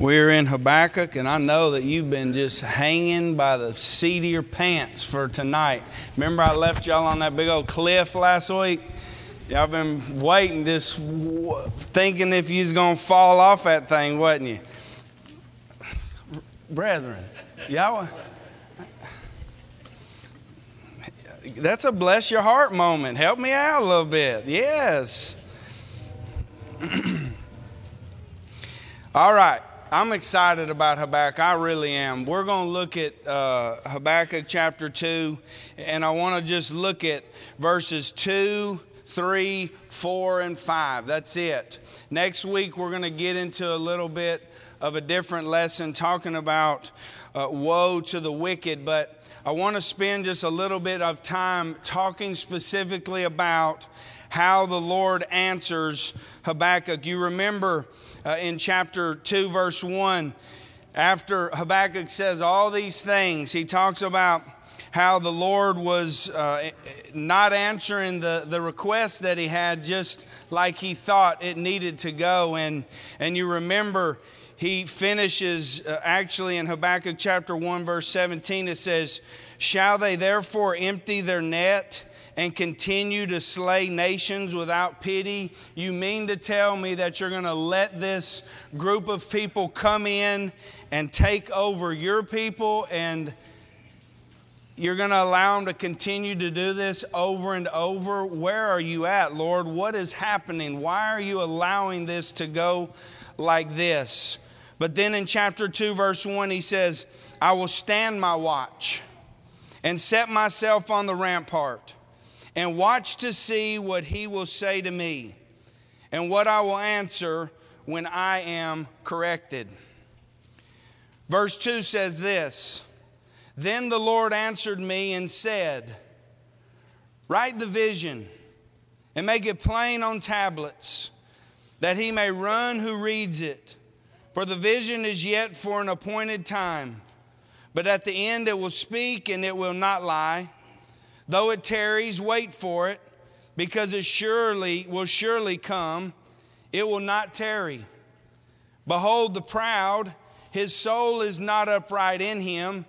We're in Habakkuk, and I know that you've been just hanging by the seat of your pants for tonight. Remember, I left y'all on that big old cliff last week? Y'all been waiting, just thinking if you was going to fall off that thing, wasn't you? Brethren, y'all. That's a bless your heart moment. Help me out a little bit. Yes. All right. I'm excited about Habakkuk. I really am. We're going to look at uh, Habakkuk chapter 2, and I want to just look at verses 2, 3, 4, and 5. That's it. Next week, we're going to get into a little bit of a different lesson talking about uh, woe to the wicked, but I want to spend just a little bit of time talking specifically about how the Lord answers Habakkuk. You remember uh, in chapter 2, verse 1, after Habakkuk says all these things, he talks about how the Lord was uh, not answering the, the request that he had just like he thought it needed to go. And, and you remember, he finishes uh, actually in Habakkuk chapter 1, verse 17, it says, Shall they therefore empty their net? And continue to slay nations without pity? You mean to tell me that you're going to let this group of people come in and take over your people and you're going to allow them to continue to do this over and over? Where are you at, Lord? What is happening? Why are you allowing this to go like this? But then in chapter 2, verse 1, he says, I will stand my watch and set myself on the rampart and watch to see what he will say to me and what I will answer when I am corrected. Verse 2 says this Then the Lord answered me and said, Write the vision and make it plain on tablets, that he may run who reads it. For the vision is yet for an appointed time, but at the end it will speak and it will not lie. Though it tarries, wait for it, because it surely will surely come. It will not tarry. Behold, the proud, his soul is not upright in him,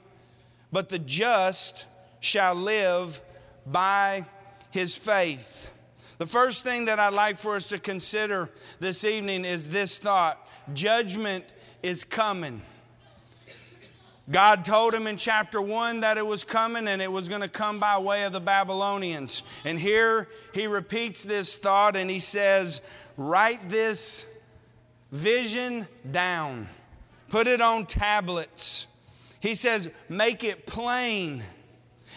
but the just shall live by his faith. The first thing that I'd like for us to consider this evening is this thought judgment is coming. God told him in chapter 1 that it was coming and it was going to come by way of the Babylonians. And here he repeats this thought and he says, Write this vision down, put it on tablets. He says, Make it plain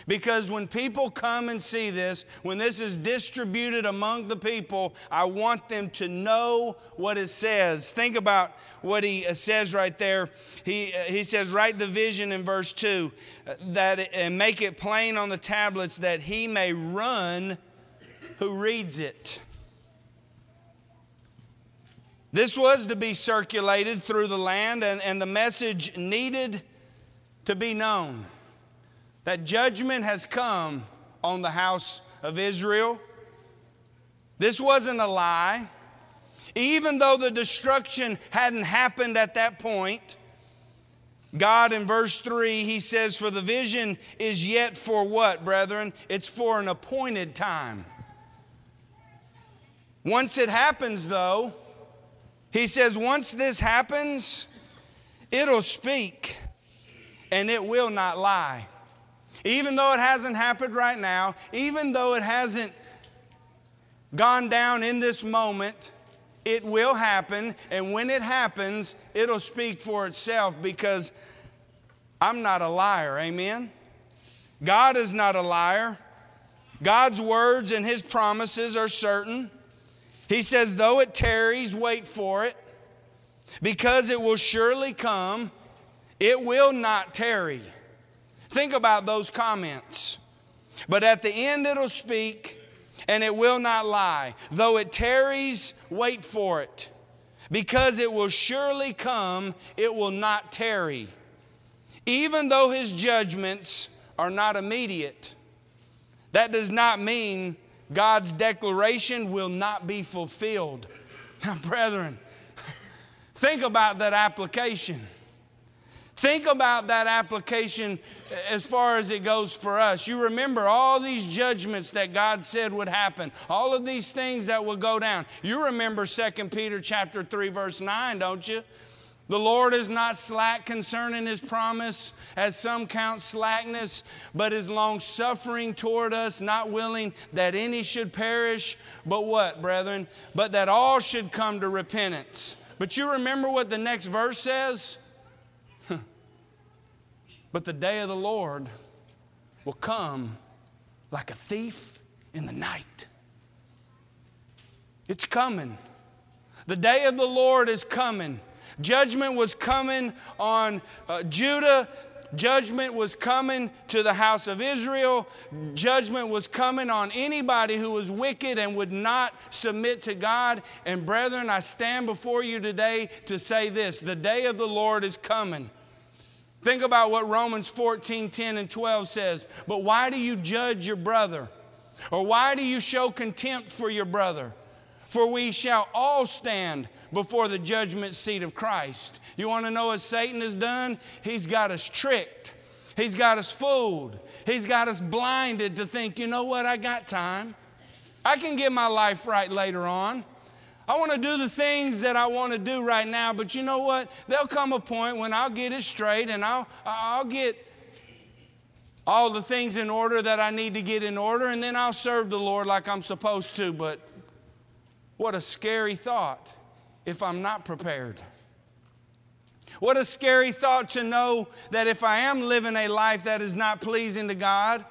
because when people come and see this, when this is distributed among the people, I want them to know what it says. Think about what he says right there. He, he says, Write the vision in verse 2 uh, that, and make it plain on the tablets that he may run who reads it. This was to be circulated through the land, and, and the message needed to be known that judgment has come on the house of Israel. This wasn't a lie. Even though the destruction hadn't happened at that point, God in verse 3, he says, For the vision is yet for what, brethren? It's for an appointed time. Once it happens, though, he says, once this happens, it'll speak and it will not lie. Even though it hasn't happened right now, even though it hasn't gone down in this moment, it will happen. And when it happens, it'll speak for itself because I'm not a liar. Amen? God is not a liar. God's words and his promises are certain. He says, though it tarries, wait for it, because it will surely come, it will not tarry. Think about those comments. But at the end it'll speak, and it will not lie. Though it tarries, wait for it. Because it will surely come, it will not tarry. Even though his judgments are not immediate, that does not mean God's declaration will not be fulfilled. Now, brethren, Think about that application. Think about that application as far as it goes for us. You remember all these judgments that God said would happen, all of these things that will go down. You remember 2 Peter chapter 3 verse 9, don't you? The Lord is not slack concerning his promise, as some count slackness, but is long suffering toward us, not willing that any should perish, but what, brethren? But that all should come to repentance. But you remember what the next verse says? But the day of the Lord will come like a thief in the night. It's coming. The day of the Lord is coming. Judgment was coming on uh, Judah. Judgment was coming to the house of Israel. Judgment was coming on anybody who was wicked and would not submit to God. And brethren, I stand before you today to say this the day of the Lord is coming. Think about what Romans 14 10 and 12 says. But why do you judge your brother? Or why do you show contempt for your brother? For we shall all stand before the judgment seat of Christ. You want to know what Satan has done? He's got us tricked. He's got us fooled. He's got us blinded to think, you know what, I got time. I can get my life right later on. I want to do the things that I want to do right now, but you know what? There'll come a point when I'll get it straight and I'll, I'll get all the things in order that I need to get in order, and then I'll serve the Lord like I'm supposed to. But what a scary thought if I'm not prepared. What a scary thought to know that if I am living a life that is not pleasing to God,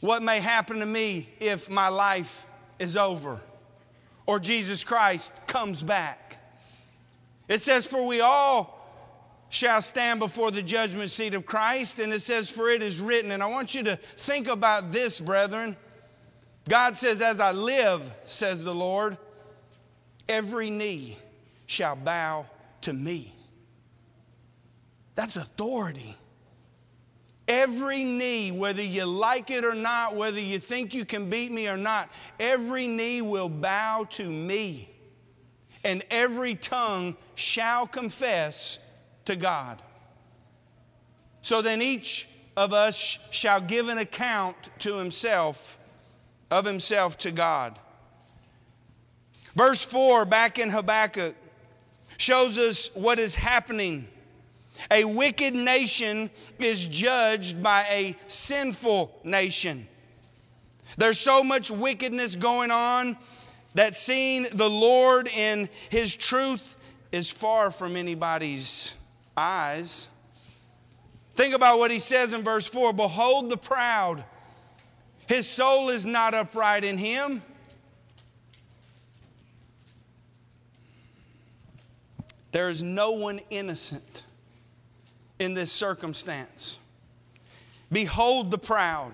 what may happen to me if my life is over or Jesus Christ comes back. It says, For we all shall stand before the judgment seat of Christ, and it says, For it is written. And I want you to think about this, brethren. God says, As I live, says the Lord, every knee shall bow to me. That's authority. Every knee, whether you like it or not, whether you think you can beat me or not, every knee will bow to me, and every tongue shall confess to God. So then each of us shall give an account to himself of himself to God. Verse 4, back in Habakkuk, shows us what is happening. A wicked nation is judged by a sinful nation. There's so much wickedness going on that seeing the Lord in His truth is far from anybody's eyes. Think about what He says in verse 4 Behold the proud his soul is not upright in him. There is no one innocent in this circumstance. Behold the proud.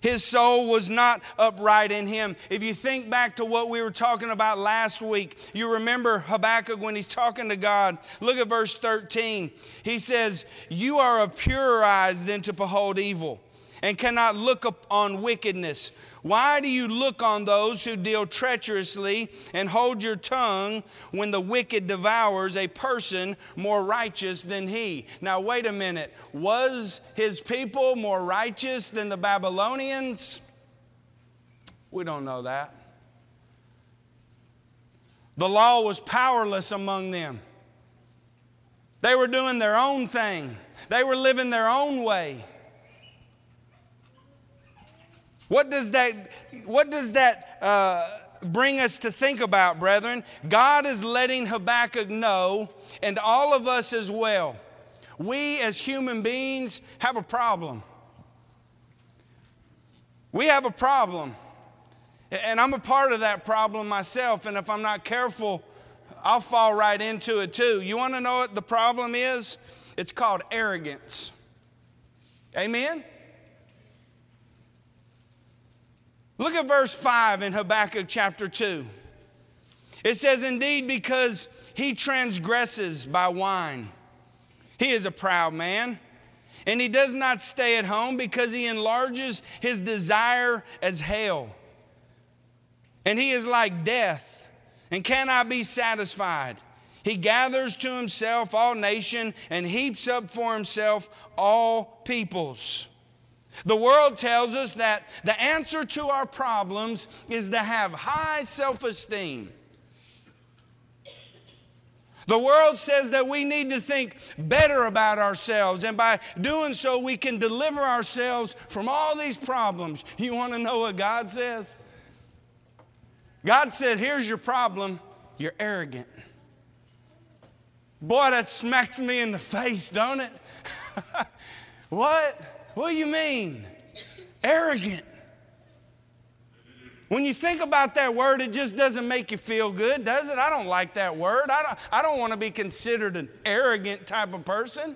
His soul was not upright in him. If you think back to what we were talking about last week, you remember Habakkuk when he's talking to God. Look at verse 13. He says, You are of purer eyes than to behold evil and cannot look upon wickedness. Why do you look on those who deal treacherously and hold your tongue when the wicked devours a person more righteous than he? Now, wait a minute. Was his people more righteous than the Babylonians? We don't know that. The law was powerless among them. They were doing their own thing, they were living their own way. What does that, what does that uh, bring us to think about, brethren? God is letting Habakkuk know, and all of us as well. We as human beings have a problem. We have a problem. And I'm a part of that problem myself, and if I'm not careful, I'll fall right into it too. You want to know what the problem is? It's called arrogance. Amen? Look at verse 5 in Habakkuk chapter 2. It says, Indeed, because he transgresses by wine, he is a proud man. And he does not stay at home because he enlarges his desire as hell. And he is like death and cannot be satisfied. He gathers to himself all nation and heaps up for himself all peoples. The world tells us that the answer to our problems is to have high self esteem. The world says that we need to think better about ourselves, and by doing so, we can deliver ourselves from all these problems. You want to know what God says? God said, Here's your problem you're arrogant. Boy, that smacks me in the face, don't it? what? What do you mean? Arrogant. When you think about that word, it just doesn't make you feel good, does it? I don't like that word. I don't, I don't want to be considered an arrogant type of person.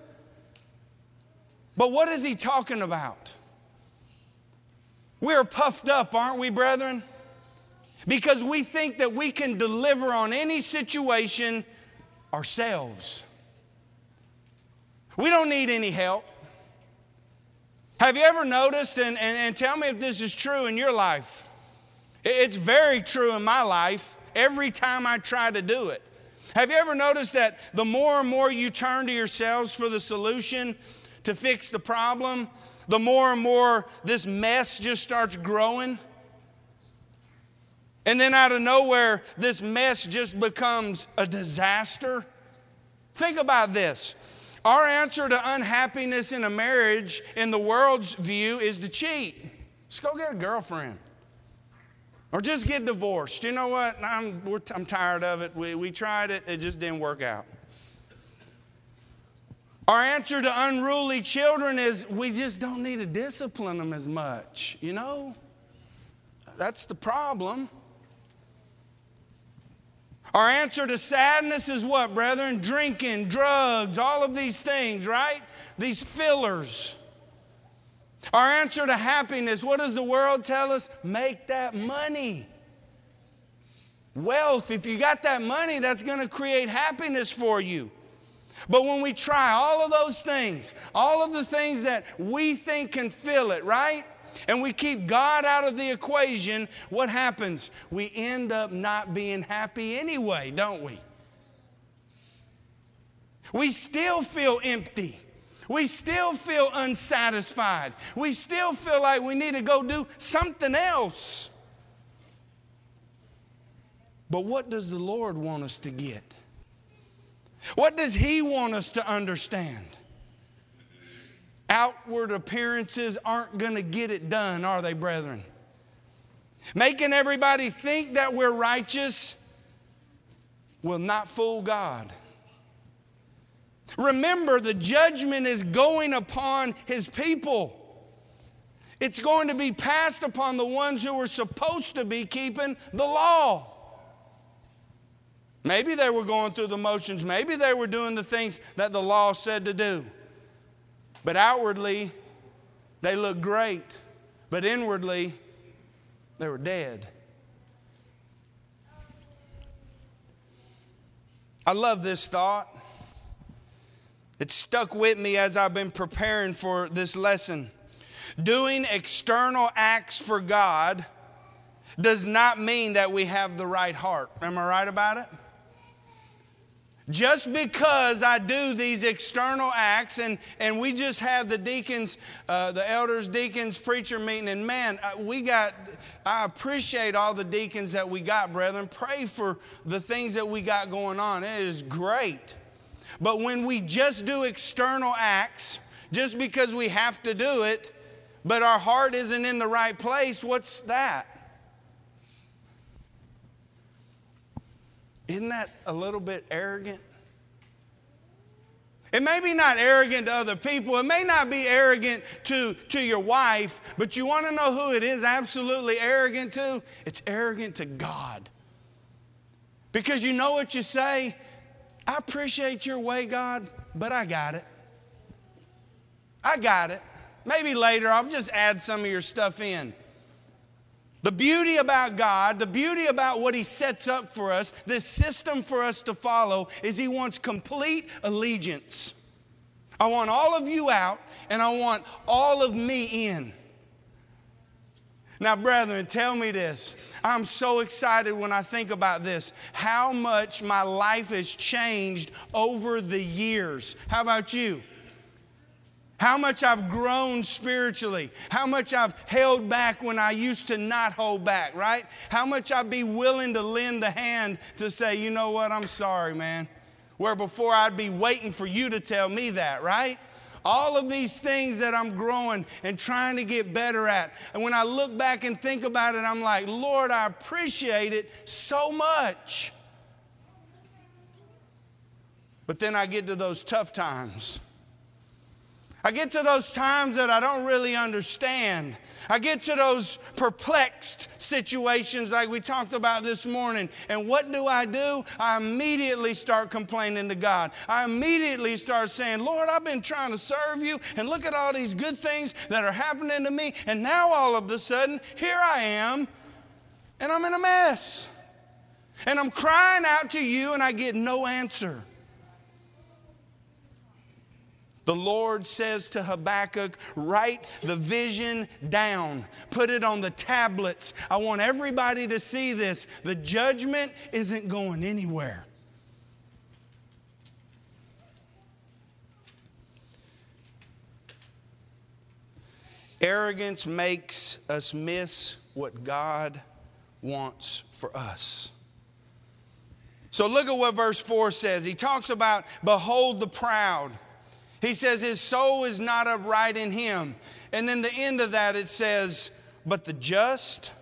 But what is he talking about? We're puffed up, aren't we, brethren? Because we think that we can deliver on any situation ourselves. We don't need any help. Have you ever noticed, and, and, and tell me if this is true in your life? It's very true in my life every time I try to do it. Have you ever noticed that the more and more you turn to yourselves for the solution to fix the problem, the more and more this mess just starts growing? And then out of nowhere, this mess just becomes a disaster. Think about this. Our answer to unhappiness in a marriage, in the world's view, is to cheat. Let's go get a girlfriend. Or just get divorced. You know what? I'm, I'm tired of it. We, we tried it, it just didn't work out. Our answer to unruly children is we just don't need to discipline them as much, you know? That's the problem. Our answer to sadness is what, brethren? Drinking, drugs, all of these things, right? These fillers. Our answer to happiness, what does the world tell us? Make that money. Wealth, if you got that money, that's going to create happiness for you. But when we try all of those things, all of the things that we think can fill it, right? And we keep God out of the equation, what happens? We end up not being happy anyway, don't we? We still feel empty. We still feel unsatisfied. We still feel like we need to go do something else. But what does the Lord want us to get? What does He want us to understand? Outward appearances aren't going to get it done, are they, brethren? Making everybody think that we're righteous will not fool God. Remember, the judgment is going upon his people. It's going to be passed upon the ones who were supposed to be keeping the law. Maybe they were going through the motions, maybe they were doing the things that the law said to do. But outwardly, they looked great, but inwardly, they were dead. I love this thought. It stuck with me as I've been preparing for this lesson. Doing external acts for God does not mean that we have the right heart. Am I right about it? Just because I do these external acts, and, and we just had the deacons, uh, the elders, deacons, preacher meeting, and man, uh, we got, I appreciate all the deacons that we got, brethren. Pray for the things that we got going on. It is great. But when we just do external acts, just because we have to do it, but our heart isn't in the right place, what's that? Isn't that a little bit arrogant? It may be not arrogant to other people. It may not be arrogant to, to your wife, but you want to know who it is absolutely arrogant to? It's arrogant to God. Because you know what you say? I appreciate your way, God, but I got it. I got it. Maybe later I'll just add some of your stuff in. The beauty about God, the beauty about what He sets up for us, this system for us to follow, is He wants complete allegiance. I want all of you out, and I want all of me in. Now, brethren, tell me this. I'm so excited when I think about this. How much my life has changed over the years. How about you? How much I've grown spiritually. How much I've held back when I used to not hold back, right? How much I'd be willing to lend a hand to say, you know what, I'm sorry, man. Where before I'd be waiting for you to tell me that, right? All of these things that I'm growing and trying to get better at. And when I look back and think about it, I'm like, Lord, I appreciate it so much. But then I get to those tough times. I get to those times that I don't really understand. I get to those perplexed situations like we talked about this morning. And what do I do? I immediately start complaining to God. I immediately start saying, Lord, I've been trying to serve you, and look at all these good things that are happening to me. And now all of a sudden, here I am, and I'm in a mess. And I'm crying out to you, and I get no answer. The Lord says to Habakkuk, write the vision down, put it on the tablets. I want everybody to see this. The judgment isn't going anywhere. Arrogance makes us miss what God wants for us. So look at what verse 4 says. He talks about, behold the proud. He says his soul is not upright in him. And then the end of that it says, but the just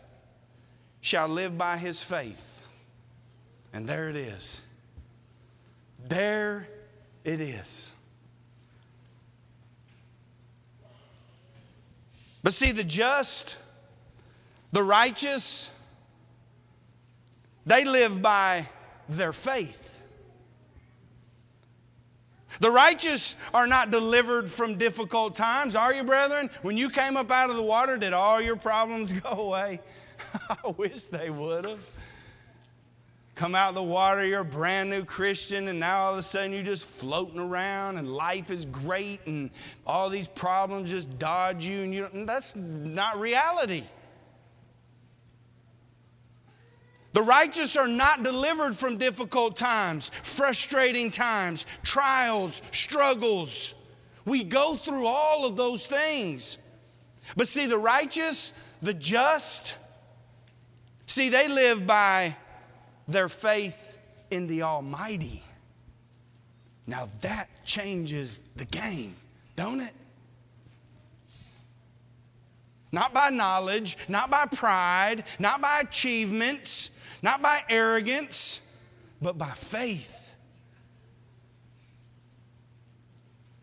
shall live by his faith. And there it is. There it is. But see, the just, the righteous, they live by their faith. The righteous are not delivered from difficult times, are you, brethren? When you came up out of the water, did all your problems go away? I wish they would have. Come out of the water, you're a brand new Christian, and now all of a sudden you're just floating around, and life is great, and all these problems just dodge you, and you that's not reality. The righteous are not delivered from difficult times, frustrating times, trials, struggles. We go through all of those things. But see, the righteous, the just, see, they live by their faith in the Almighty. Now that changes the game, don't it? Not by knowledge, not by pride, not by achievements, not by arrogance, but by faith.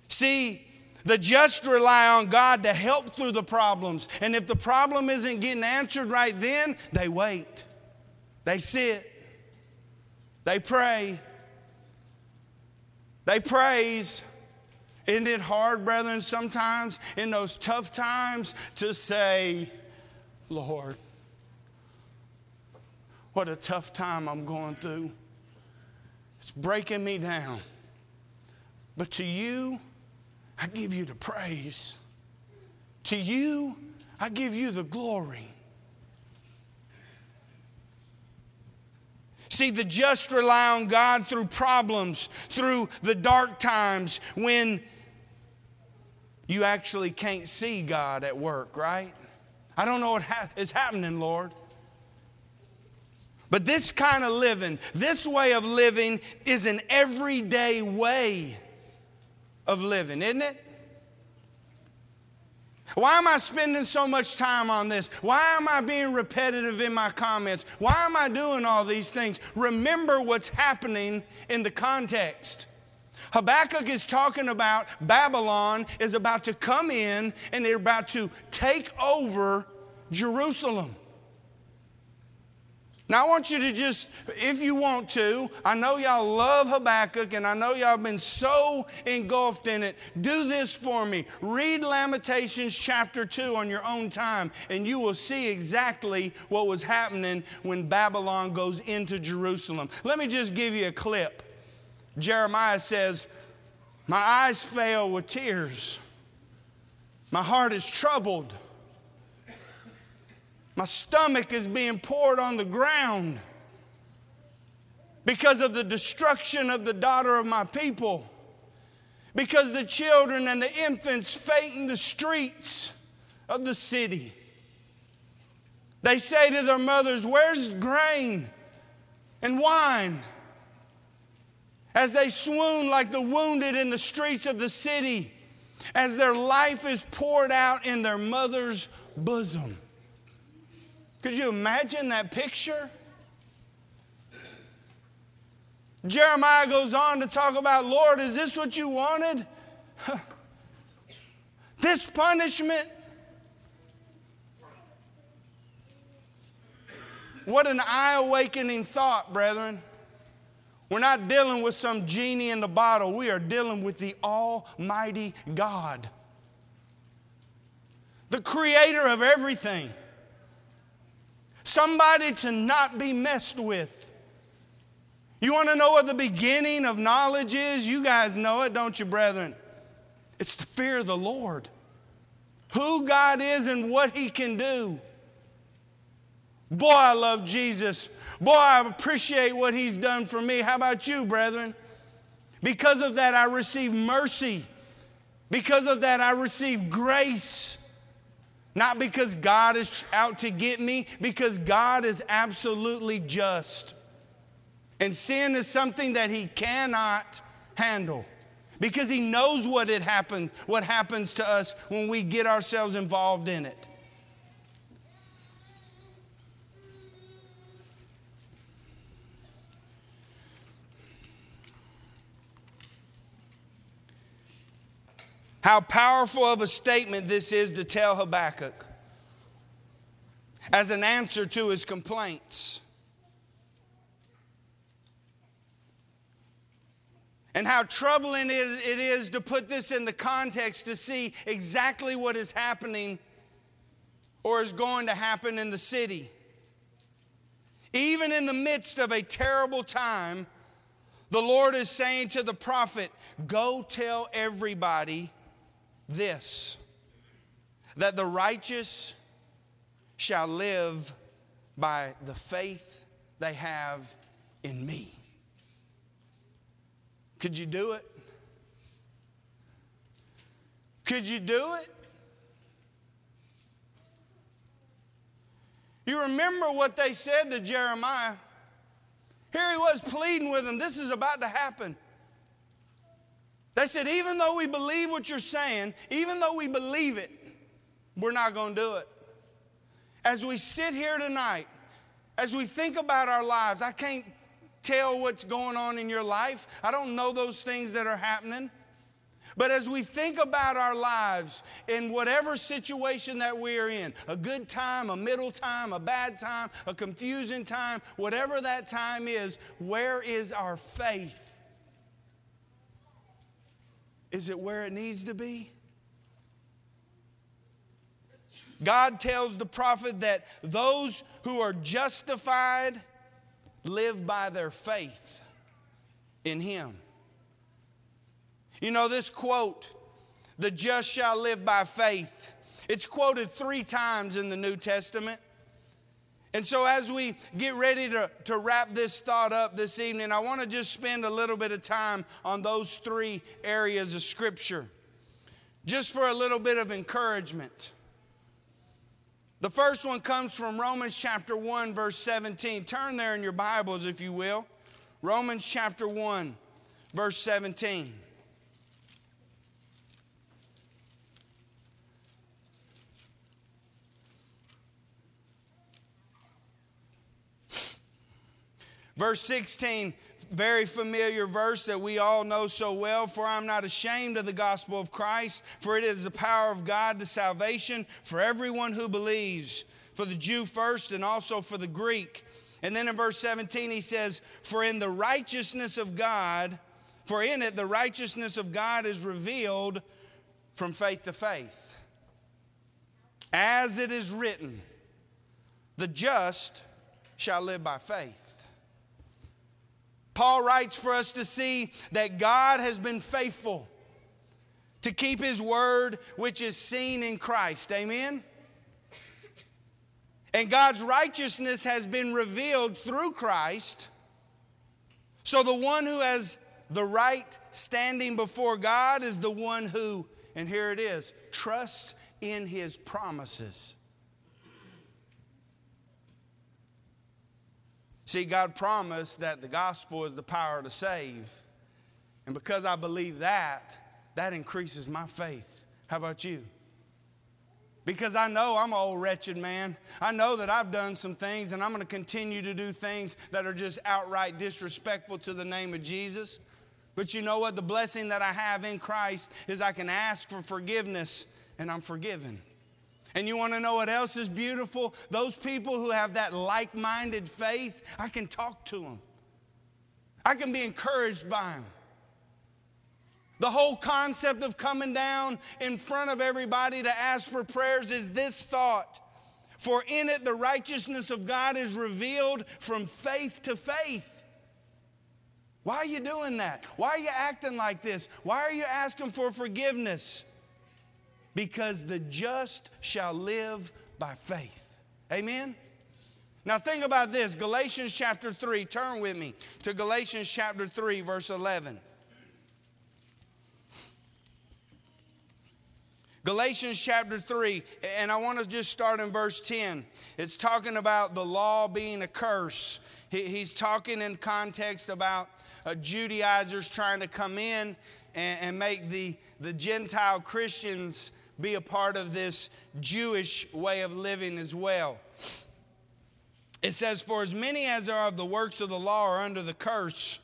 See, the just rely on God to help through the problems. And if the problem isn't getting answered right then, they wait. They sit. They pray. They praise. Isn't it hard, brethren, sometimes in those tough times to say, Lord, what a tough time I'm going through. It's breaking me down. But to you, I give you the praise. To you, I give you the glory. See, the just rely on God through problems, through the dark times when you actually can't see God at work, right? I don't know what ha- is happening, Lord. But this kind of living, this way of living, is an everyday way of living, isn't it? Why am I spending so much time on this? Why am I being repetitive in my comments? Why am I doing all these things? Remember what's happening in the context. Habakkuk is talking about Babylon is about to come in and they're about to take over Jerusalem. Now, I want you to just, if you want to, I know y'all love Habakkuk and I know y'all have been so engulfed in it. Do this for me. Read Lamentations chapter 2 on your own time, and you will see exactly what was happening when Babylon goes into Jerusalem. Let me just give you a clip. Jeremiah says, My eyes fail with tears, my heart is troubled. My stomach is being poured on the ground because of the destruction of the daughter of my people, because the children and the infants faint in the streets of the city. They say to their mothers, Where's grain and wine? As they swoon like the wounded in the streets of the city, as their life is poured out in their mother's bosom. Could you imagine that picture? Jeremiah goes on to talk about, Lord, is this what you wanted? this punishment? What an eye awakening thought, brethren. We're not dealing with some genie in the bottle, we are dealing with the Almighty God, the creator of everything. Somebody to not be messed with. You want to know what the beginning of knowledge is? You guys know it, don't you, brethren? It's the fear of the Lord. Who God is and what He can do. Boy, I love Jesus. Boy, I appreciate what He's done for me. How about you, brethren? Because of that, I receive mercy. Because of that, I receive grace. Not because God is out to get me, because God is absolutely just. And sin is something that he cannot handle because he knows what it happened, what happens to us when we get ourselves involved in it. How powerful of a statement this is to tell Habakkuk as an answer to his complaints. and how troubling it is to put this in the context to see exactly what is happening or is going to happen in the city. Even in the midst of a terrible time, the Lord is saying to the prophet, Go tell everybody this that the righteous shall live by the faith they have in me. Could you do it? Could you do it? You remember what they said to Jeremiah. Here he was pleading with him. this is about to happen. They said, even though we believe what you're saying, even though we believe it, we're not going to do it. As we sit here tonight, as we think about our lives, I can't tell what's going on in your life. I don't know those things that are happening. But as we think about our lives in whatever situation that we are in, a good time, a middle time, a bad time, a confusing time, whatever that time is, where is our faith? Is it where it needs to be? God tells the prophet that those who are justified live by their faith in Him. You know, this quote, the just shall live by faith, it's quoted three times in the New Testament. And so, as we get ready to, to wrap this thought up this evening, I want to just spend a little bit of time on those three areas of Scripture, just for a little bit of encouragement. The first one comes from Romans chapter 1, verse 17. Turn there in your Bibles, if you will. Romans chapter 1, verse 17. Verse 16 very familiar verse that we all know so well. For I'm not ashamed of the gospel of Christ, for it is the power of God to salvation for everyone who believes, for the Jew first and also for the Greek. And then in verse 17, he says, For in the righteousness of God, for in it the righteousness of God is revealed from faith to faith. As it is written, the just shall live by faith. Paul writes for us to see that God has been faithful to keep his word, which is seen in Christ. Amen? And God's righteousness has been revealed through Christ. So the one who has the right standing before God is the one who, and here it is, trusts in his promises. See, God promised that the gospel is the power to save. And because I believe that, that increases my faith. How about you? Because I know I'm an old wretched man. I know that I've done some things and I'm going to continue to do things that are just outright disrespectful to the name of Jesus. But you know what? The blessing that I have in Christ is I can ask for forgiveness and I'm forgiven. And you want to know what else is beautiful? Those people who have that like minded faith, I can talk to them, I can be encouraged by them. The whole concept of coming down in front of everybody to ask for prayers is this thought. For in it the righteousness of God is revealed from faith to faith. Why are you doing that? Why are you acting like this? Why are you asking for forgiveness? Because the just shall live by faith. Amen? Now, think about this Galatians chapter 3. Turn with me to Galatians chapter 3, verse 11. Galatians chapter 3, and I want to just start in verse 10. It's talking about the law being a curse. He's talking in context about uh, Judaizers trying to come in and, make the, the Gentile Christians be a part of this Jewish way of living as well. It says, For as many as are of the works of the law are under the curse.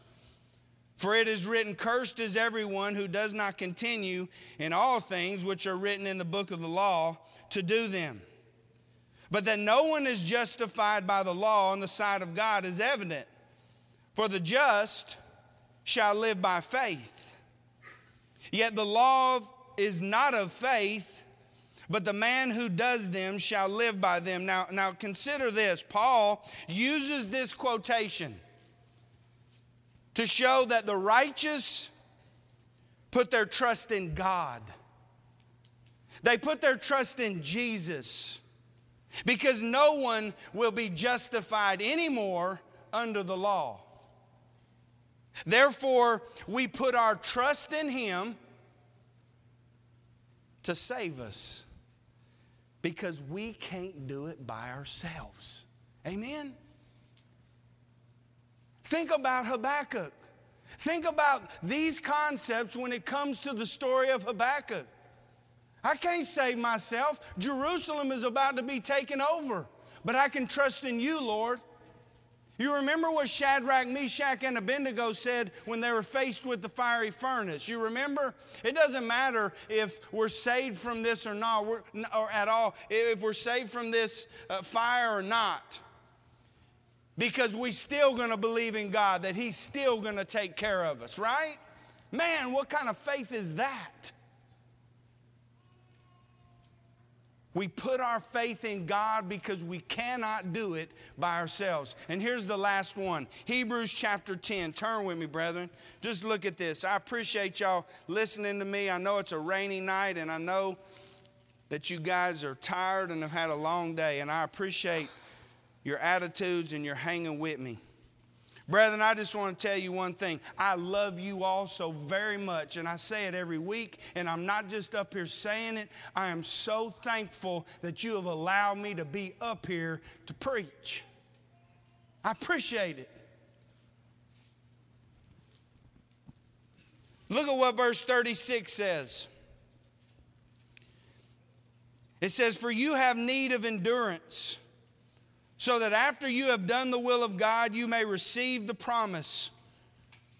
For it is written, Cursed is everyone who does not continue in all things which are written in the book of the law to do them. But that no one is justified by the law in the sight of God is evident. For the just shall live by faith. Yet the law is not of faith, but the man who does them shall live by them. Now, now consider this. Paul uses this quotation to show that the righteous put their trust in God. They put their trust in Jesus because no one will be justified anymore under the law. Therefore, we put our trust in Him to save us because we can't do it by ourselves. Amen? Think about Habakkuk. Think about these concepts when it comes to the story of Habakkuk. I can't save myself. Jerusalem is about to be taken over, but I can trust in you, Lord. You remember what Shadrach, Meshach, and Abednego said when they were faced with the fiery furnace? You remember? It doesn't matter if we're saved from this or not, or at all, if we're saved from this uh, fire or not. Because we're still going to believe in God, that He's still going to take care of us, right? Man, what kind of faith is that? We put our faith in God because we cannot do it by ourselves. And here's the last one Hebrews chapter 10. Turn with me, brethren. Just look at this. I appreciate y'all listening to me. I know it's a rainy night, and I know that you guys are tired and have had a long day, and I appreciate your attitudes and your hanging with me. Brethren, I just want to tell you one thing. I love you all so very much, and I say it every week, and I'm not just up here saying it. I am so thankful that you have allowed me to be up here to preach. I appreciate it. Look at what verse 36 says. It says, For you have need of endurance so that after you have done the will of God, you may receive the promise.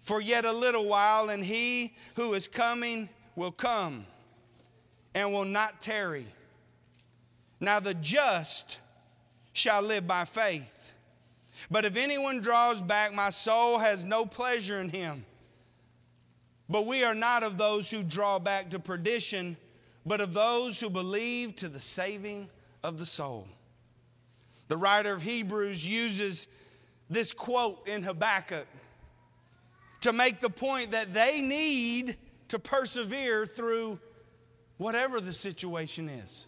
For yet a little while, and he who is coming will come and will not tarry. Now the just shall live by faith. But if anyone draws back, my soul has no pleasure in him. But we are not of those who draw back to perdition, but of those who believe to the saving of the soul. The writer of Hebrews uses this quote in Habakkuk to make the point that they need to persevere through whatever the situation is.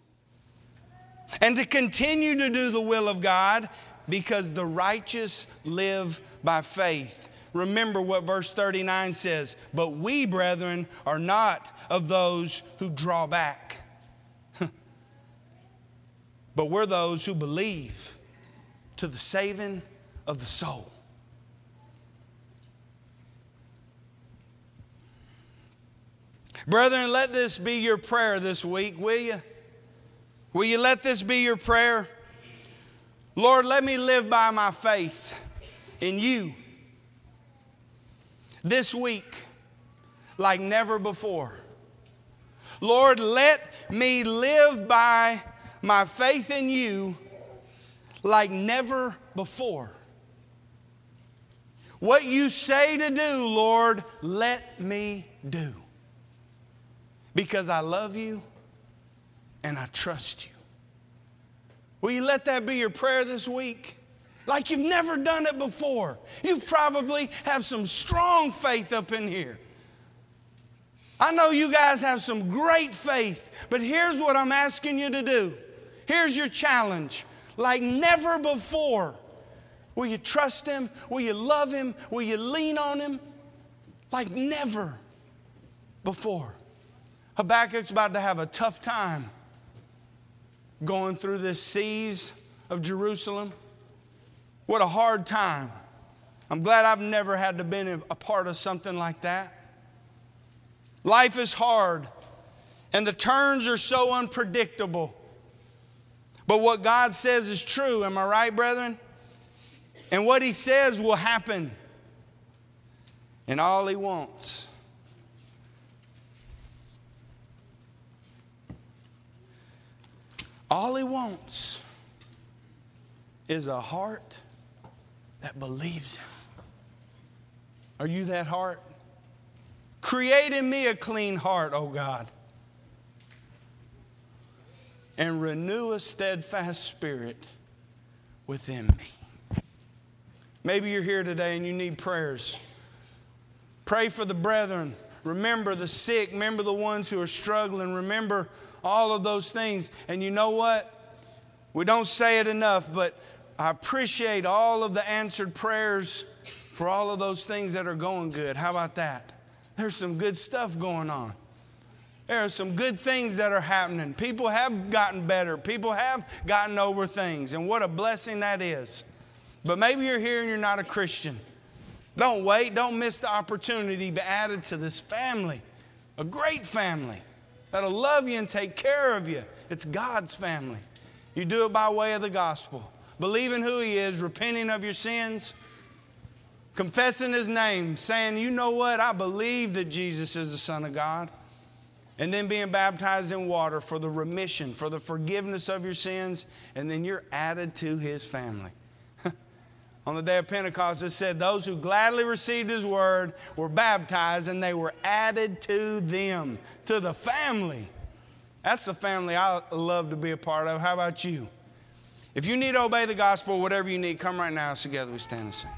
and to continue to do the will of God because the righteous live by faith. Remember what verse 39 says, but we, brethren, are not of those who draw back, but we're those who believe to the saving of the soul. Brethren, let this be your prayer this week, will you? Will you let this be your prayer? Lord, let me live by my faith in you this week like never before. Lord, let me live by my faith in you like never before. What you say to do, Lord, let me do. Because I love you and I trust you. Will you let that be your prayer this week? Like you've never done it before. You probably have some strong faith up in here. I know you guys have some great faith, but here's what I'm asking you to do. Here's your challenge. Like never before, will you trust Him? Will you love Him? Will you lean on Him? Like never before. Habakkuk's about to have a tough time going through this siege of Jerusalem. What a hard time. I'm glad I've never had to be a part of something like that. Life is hard, and the turns are so unpredictable. But what God says is true. Am I right, brethren? And what He says will happen. And all He wants All he wants is a heart that believes him. Are you that heart? Create in me a clean heart, O God, and renew a steadfast spirit within me. Maybe you're here today and you need prayers. Pray for the brethren. Remember the sick. Remember the ones who are struggling. Remember all of those things. And you know what? We don't say it enough, but I appreciate all of the answered prayers for all of those things that are going good. How about that? There's some good stuff going on. There are some good things that are happening. People have gotten better. People have gotten over things. And what a blessing that is. But maybe you're here and you're not a Christian. Don't wait. Don't miss the opportunity to be added to this family, a great family that'll love you and take care of you. It's God's family. You do it by way of the gospel. Believing who He is, repenting of your sins, confessing His name, saying, You know what? I believe that Jesus is the Son of God and then being baptized in water for the remission, for the forgiveness of your sins, and then you're added to his family. On the day of Pentecost, it said, Those who gladly received his word were baptized and they were added to them, to the family. That's the family I love to be a part of. How about you? If you need to obey the gospel, whatever you need, come right now. Together we stand and sing.